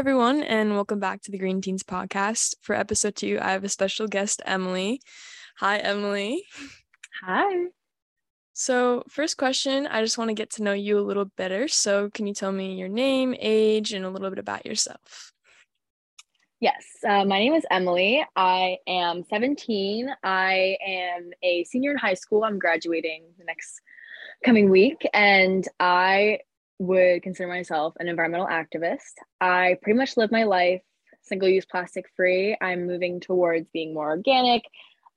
everyone, and welcome back to the Green Teens podcast. For episode two, I have a special guest, Emily. Hi, Emily. Hi. So, first question, I just want to get to know you a little better. So, can you tell me your name, age, and a little bit about yourself? Yes, uh, my name is Emily. I am 17. I am a senior in high school. I'm graduating the next coming week, and I would consider myself an environmental activist. I pretty much live my life single use plastic free. I'm moving towards being more organic,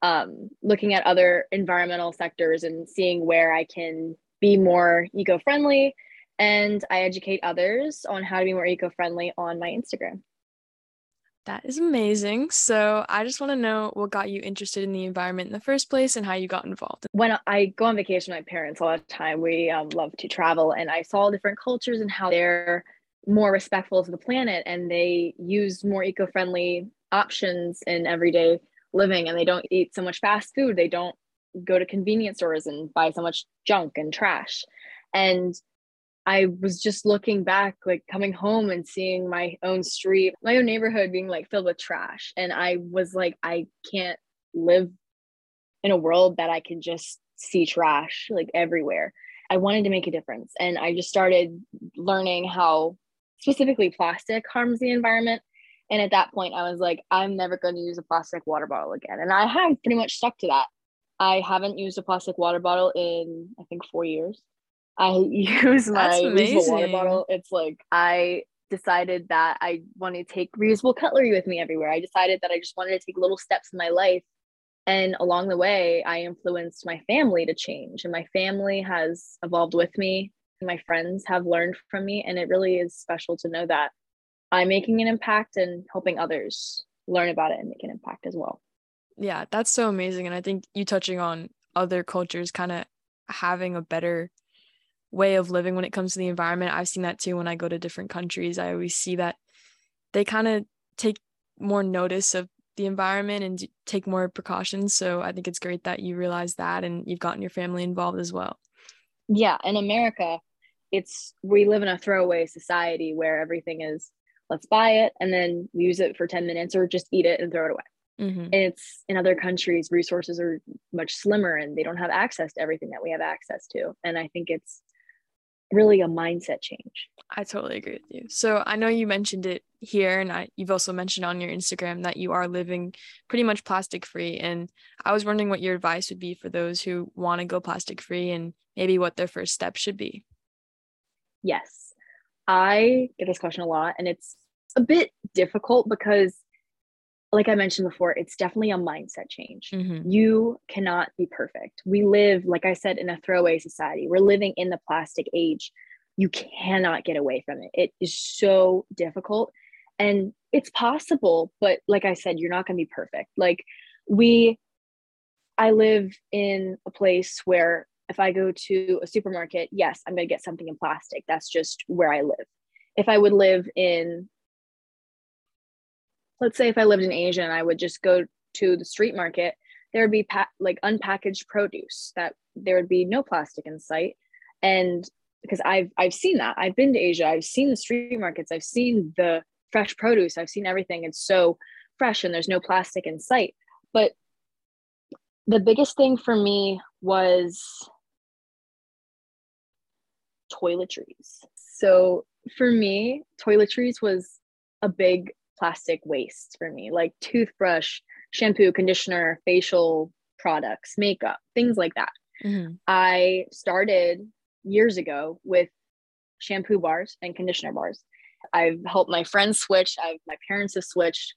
um, looking at other environmental sectors and seeing where I can be more eco friendly. And I educate others on how to be more eco friendly on my Instagram. That is amazing. So, I just want to know what got you interested in the environment in the first place and how you got involved. When I go on vacation with my parents all the time, we um, love to travel, and I saw different cultures and how they're more respectful to the planet and they use more eco friendly options in everyday living and they don't eat so much fast food they don't go to convenience stores and buy so much junk and trash and i was just looking back like coming home and seeing my own street my own neighborhood being like filled with trash and i was like i can't live in a world that i can just see trash like everywhere i wanted to make a difference and i just started learning how specifically plastic harms the environment and at that point, I was like, I'm never going to use a plastic water bottle again. And I have pretty much stuck to that. I haven't used a plastic water bottle in, I think, four years. I use my reusable water bottle. It's like I decided that I want to take reusable cutlery with me everywhere. I decided that I just wanted to take little steps in my life. And along the way, I influenced my family to change. And my family has evolved with me. And my friends have learned from me. And it really is special to know that I'm making an impact and helping others learn about it and make an impact as well. Yeah, that's so amazing. And I think you touching on other cultures kind of having a better way of living when it comes to the environment. I've seen that too when I go to different countries. I always see that they kind of take more notice of the environment and take more precautions. So I think it's great that you realize that and you've gotten your family involved as well. Yeah, in America, it's we live in a throwaway society where everything is let's buy it and then use it for 10 minutes or just eat it and throw it away. Mm-hmm. And it's in other countries, resources are much slimmer and they don't have access to everything that we have access to. And I think it's really a mindset change. I totally agree with you. So I know you mentioned it here, and I, you've also mentioned on your Instagram that you are living pretty much plastic free. And I was wondering what your advice would be for those who want to go plastic free and maybe what their first step should be. Yes. I get this question a lot, and it's a bit difficult because, like I mentioned before, it's definitely a mindset change. Mm-hmm. You cannot be perfect. We live, like I said, in a throwaway society. We're living in the plastic age. You cannot get away from it. It is so difficult. And it's possible, but like I said, you're not going to be perfect. Like, we, I live in a place where if I go to a supermarket, yes, I'm going to get something in plastic. That's just where I live. If I would live in, let's say if I lived in Asia and I would just go to the street market, there would be pa- like unpackaged produce that there would be no plastic in sight. And because I've I've seen that. I've been to Asia. I've seen the street markets. I've seen the fresh produce. I've seen everything. It's so fresh and there's no plastic in sight. But the biggest thing for me was toiletries. So for me, toiletries was a big plastic waste for me, like toothbrush, shampoo, conditioner, facial products, makeup, things like that. Mm-hmm. I started years ago with shampoo bars and conditioner bars. I've helped my friends switch, I've my parents have switched.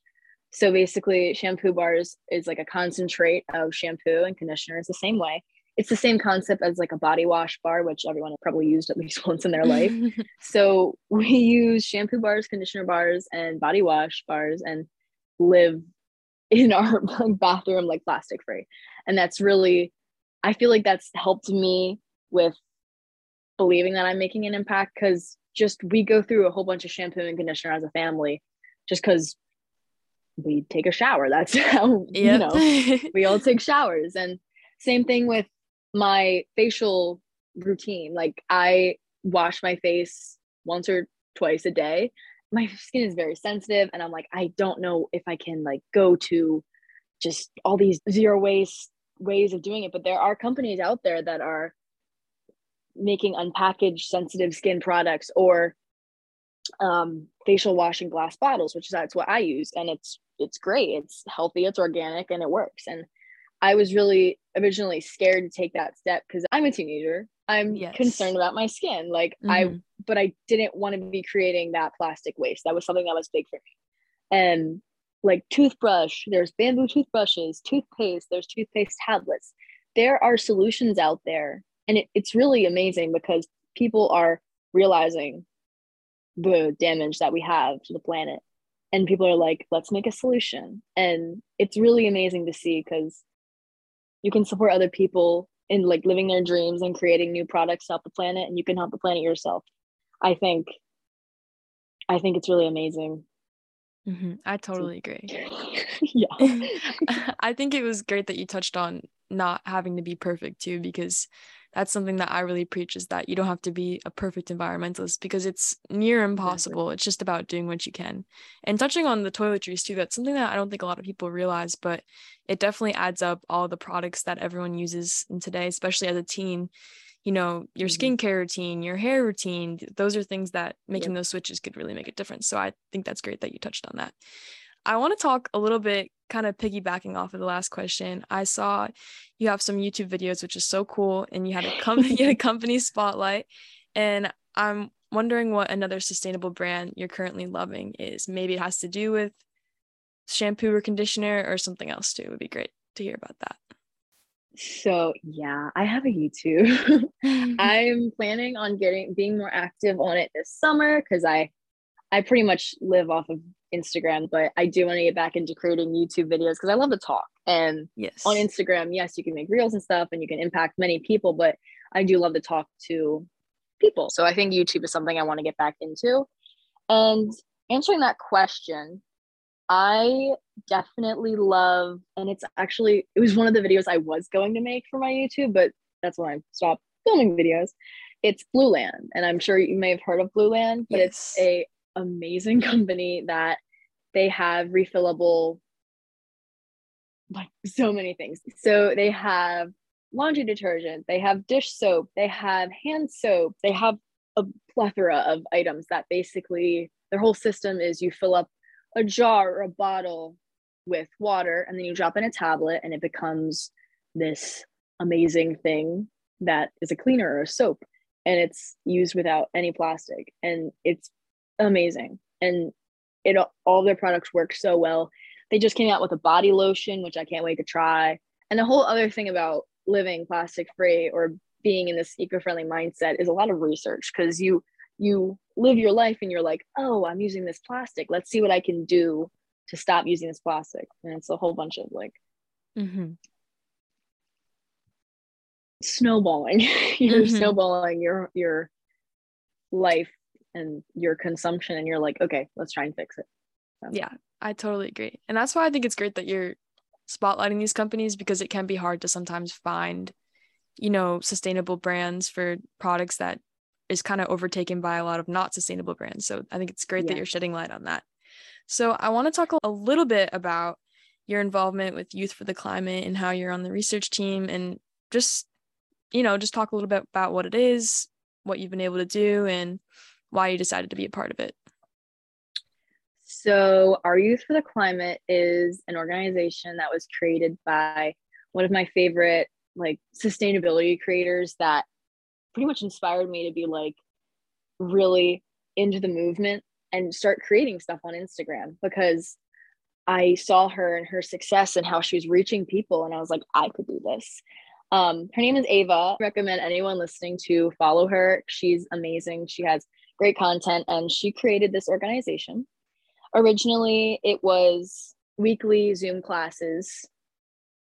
So basically, shampoo bars is like a concentrate of shampoo and conditioner. It's the same way it's the same concept as like a body wash bar, which everyone probably used at least once in their life. so we use shampoo bars, conditioner bars, and body wash bars and live in our bathroom like plastic free. And that's really, I feel like that's helped me with believing that I'm making an impact because just we go through a whole bunch of shampoo and conditioner as a family just because we take a shower. That's how, yep. you know, we all take showers. And same thing with my facial routine. Like I wash my face once or twice a day. my skin is very sensitive and I'm like, I don't know if I can like go to just all these zero waste ways of doing it. But there are companies out there that are making unpackaged sensitive skin products or um, facial wash in glass bottles, which is that's what I use, and it's it's great. It's healthy, it's organic, and it works. And I was really originally scared to take that step because I'm a teenager. I'm yes. concerned about my skin. Like mm-hmm. I, but I didn't want to be creating that plastic waste. That was something that was big for me. And like toothbrush, there's bamboo toothbrushes, toothpaste, there's toothpaste tablets. There are solutions out there. And it, it's really amazing because people are realizing the damage that we have to the planet. And people are like, let's make a solution. And it's really amazing to see because you can support other people in like living their dreams and creating new products to help the planet and you can help the planet yourself. I think i think it's really amazing. Mm-hmm. i totally agree. Yeah. I think it was great that you touched on not having to be perfect too because that's something that I really preach is that you don't have to be a perfect environmentalist because it's near impossible. It's just about doing what you can. And touching on the toiletries too, that's something that I don't think a lot of people realize, but it definitely adds up all the products that everyone uses in today, especially as a teen. You know, your mm-hmm. skincare routine, your hair routine, those are things that making yep. those switches could really make a difference. So I think that's great that you touched on that. I want to talk a little bit, kind of piggybacking off of the last question. I saw you have some YouTube videos, which is so cool, and you had a company, you had a company spotlight, and I'm wondering what another sustainable brand you're currently loving is. Maybe it has to do with shampoo or conditioner or something else too. It would be great to hear about that. So yeah, I have a YouTube. I'm planning on getting being more active on it this summer because I I pretty much live off of Instagram, but I do want to get back into creating YouTube videos because I love to talk. And yes, on Instagram, yes, you can make reels and stuff and you can impact many people, but I do love to talk to people. So I think YouTube is something I want to get back into. And answering that question, I definitely love, and it's actually, it was one of the videos I was going to make for my YouTube, but that's when I stopped filming videos. It's Blueland, And I'm sure you may have heard of Blueland, but yes. it's a amazing company that they have refillable like so many things. So they have laundry detergent, they have dish soap, they have hand soap, they have a plethora of items that basically their whole system is you fill up a jar or a bottle with water and then you drop in a tablet and it becomes this amazing thing that is a cleaner or a soap and it's used without any plastic and it's amazing. And it all their products work so well. They just came out with a body lotion which i can't wait to try. And the whole other thing about living plastic free or being in this eco-friendly mindset is a lot of research because you you live your life and you're like oh i'm using this plastic. Let's see what i can do to stop using this plastic. And it's a whole bunch of like mm-hmm. snowballing. You're mm-hmm. snowballing your your life and your consumption and you're like okay let's try and fix it so. yeah i totally agree and that's why i think it's great that you're spotlighting these companies because it can be hard to sometimes find you know sustainable brands for products that is kind of overtaken by a lot of not sustainable brands so i think it's great yeah. that you're shedding light on that so i want to talk a little bit about your involvement with youth for the climate and how you're on the research team and just you know just talk a little bit about what it is what you've been able to do and why you decided to be a part of it. So, Our Youth for the Climate is an organization that was created by one of my favorite like sustainability creators that pretty much inspired me to be like really into the movement and start creating stuff on Instagram because I saw her and her success and how she was reaching people and I was like I could do this. Um, her name is Ava. I recommend anyone listening to follow her. She's amazing. She has great content. And she created this organization. Originally, it was weekly Zoom classes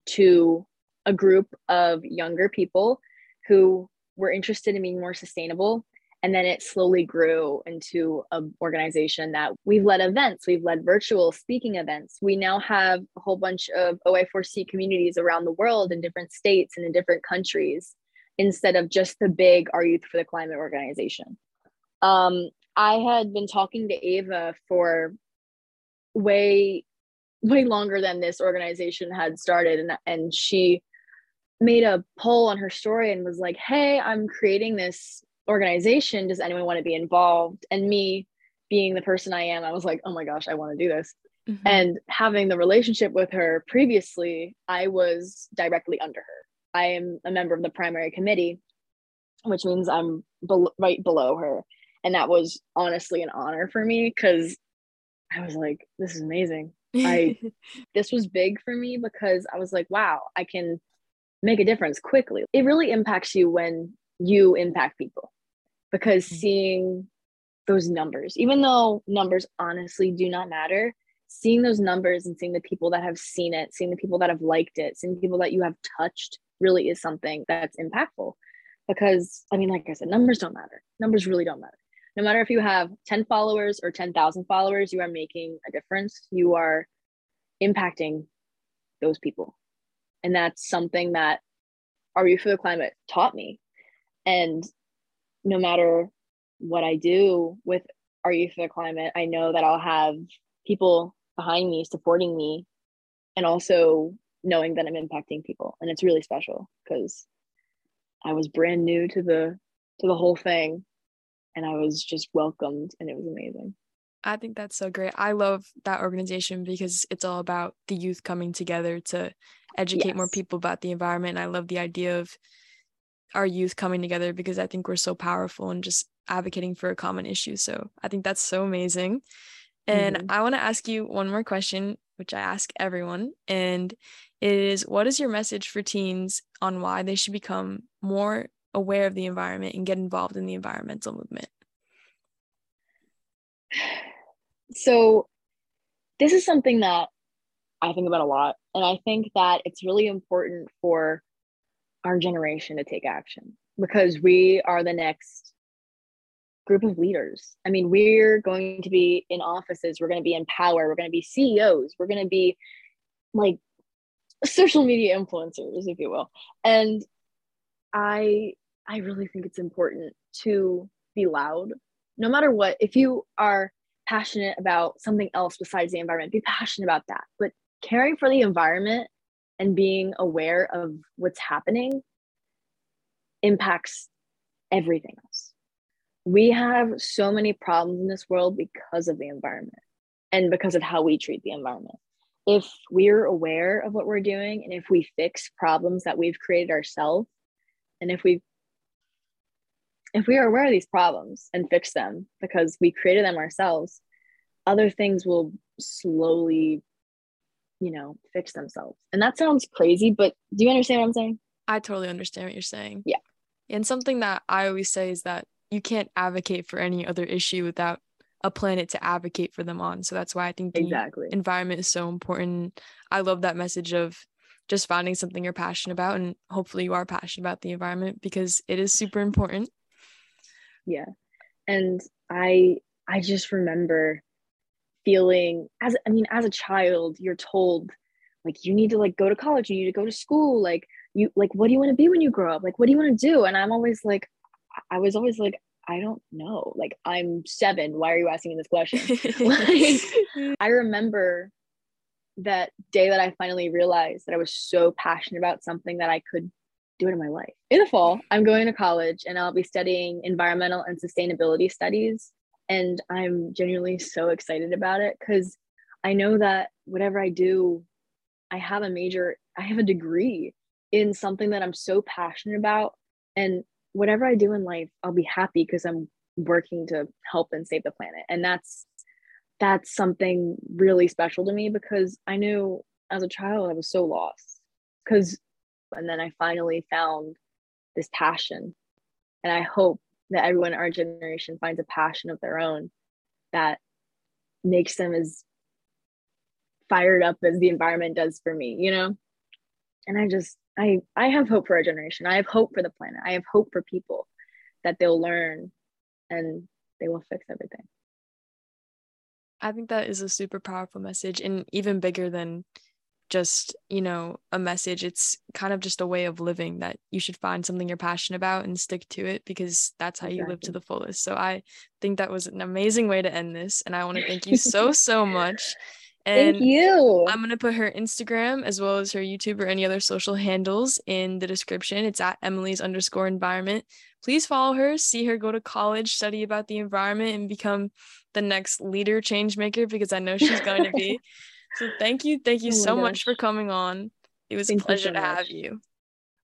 to a group of younger people who were interested in being more sustainable and then it slowly grew into an organization that we've led events we've led virtual speaking events we now have a whole bunch of OY4C communities around the world in different states and in different countries instead of just the big our youth for the climate organization um, I had been talking to Ava for way way longer than this organization had started and and she made a poll on her story and was like, "Hey, I'm creating this organization. Does anyone want to be involved?" And me being the person I am, I was like, "Oh my gosh, I want to do this." Mm-hmm. And having the relationship with her previously, I was directly under her. I am a member of the primary committee, which means I'm be- right below her. And that was honestly an honor for me because I was like, this is amazing. I this was big for me because I was like, wow, I can make a difference quickly. It really impacts you when you impact people because mm-hmm. seeing those numbers, even though numbers honestly do not matter, seeing those numbers and seeing the people that have seen it, seeing the people that have liked it, seeing people that you have touched really is something that's impactful. Because, I mean, like I said, numbers don't matter. Numbers really don't matter. No matter if you have 10 followers or 10,000 followers, you are making a difference. You are impacting those people. And that's something that Our Youth for the Climate taught me. And no matter what I do with Our Youth for the Climate, I know that I'll have people behind me supporting me and also knowing that I'm impacting people and it's really special because I was brand new to the to the whole thing and I was just welcomed and it was amazing. I think that's so great. I love that organization because it's all about the youth coming together to educate yes. more people about the environment. And I love the idea of our youth coming together because I think we're so powerful and just advocating for a common issue. So I think that's so amazing. And mm-hmm. I want to ask you one more question, which I ask everyone. And it is what is your message for teens on why they should become more aware of the environment and get involved in the environmental movement? So, this is something that I think about a lot. And I think that it's really important for our generation to take action because we are the next group of leaders. I mean, we're going to be in offices, we're going to be in power, we're going to be CEOs, we're going to be like social media influencers, if you will. And I I really think it's important to be loud. No matter what, if you are passionate about something else besides the environment, be passionate about that. But caring for the environment and being aware of what's happening impacts everything else we have so many problems in this world because of the environment and because of how we treat the environment. If we're aware of what we're doing and if we fix problems that we've created ourselves, and if we if we are aware of these problems and fix them because we created them ourselves, other things will slowly, you know, fix themselves. And that sounds crazy, but do you understand what I'm saying? I totally understand what you're saying. Yeah. And something that I always say is that you can't advocate for any other issue without a planet to advocate for them on. So that's why I think the exactly. environment is so important. I love that message of just finding something you're passionate about and hopefully you are passionate about the environment because it is super important. Yeah. And I I just remember feeling as I mean as a child you're told like you need to like go to college, you need to go to school, like you like what do you want to be when you grow up? Like what do you want to do? And I'm always like I was always like, I don't know. Like, I'm seven. Why are you asking me this question? like, I remember that day that I finally realized that I was so passionate about something that I could do it in my life. In the fall, I'm going to college and I'll be studying environmental and sustainability studies. And I'm genuinely so excited about it because I know that whatever I do, I have a major, I have a degree in something that I'm so passionate about. And whatever I do in life, I'll be happy because I'm working to help and save the planet. And that's that's something really special to me because I knew as a child I was so lost. Cause and then I finally found this passion. And I hope that everyone in our generation finds a passion of their own that makes them as fired up as the environment does for me, you know? And I just I I have hope for our generation. I have hope for the planet. I have hope for people that they'll learn and they will fix everything. I think that is a super powerful message and even bigger than just you know a message. It's kind of just a way of living that you should find something you're passionate about and stick to it because that's how exactly. you live to the fullest. So i think that was an amazing way to end this and i want to thank you so so much. And thank you. I'm going to put her instagram as well as her youtube or any other social handles in the description. It's at emily's underscore environment. Please follow her see her go to college study about the environment and become the next leader change maker because i know she's going to be So thank you, thank you oh so gosh. much for coming on. It was thank a pleasure so to have you.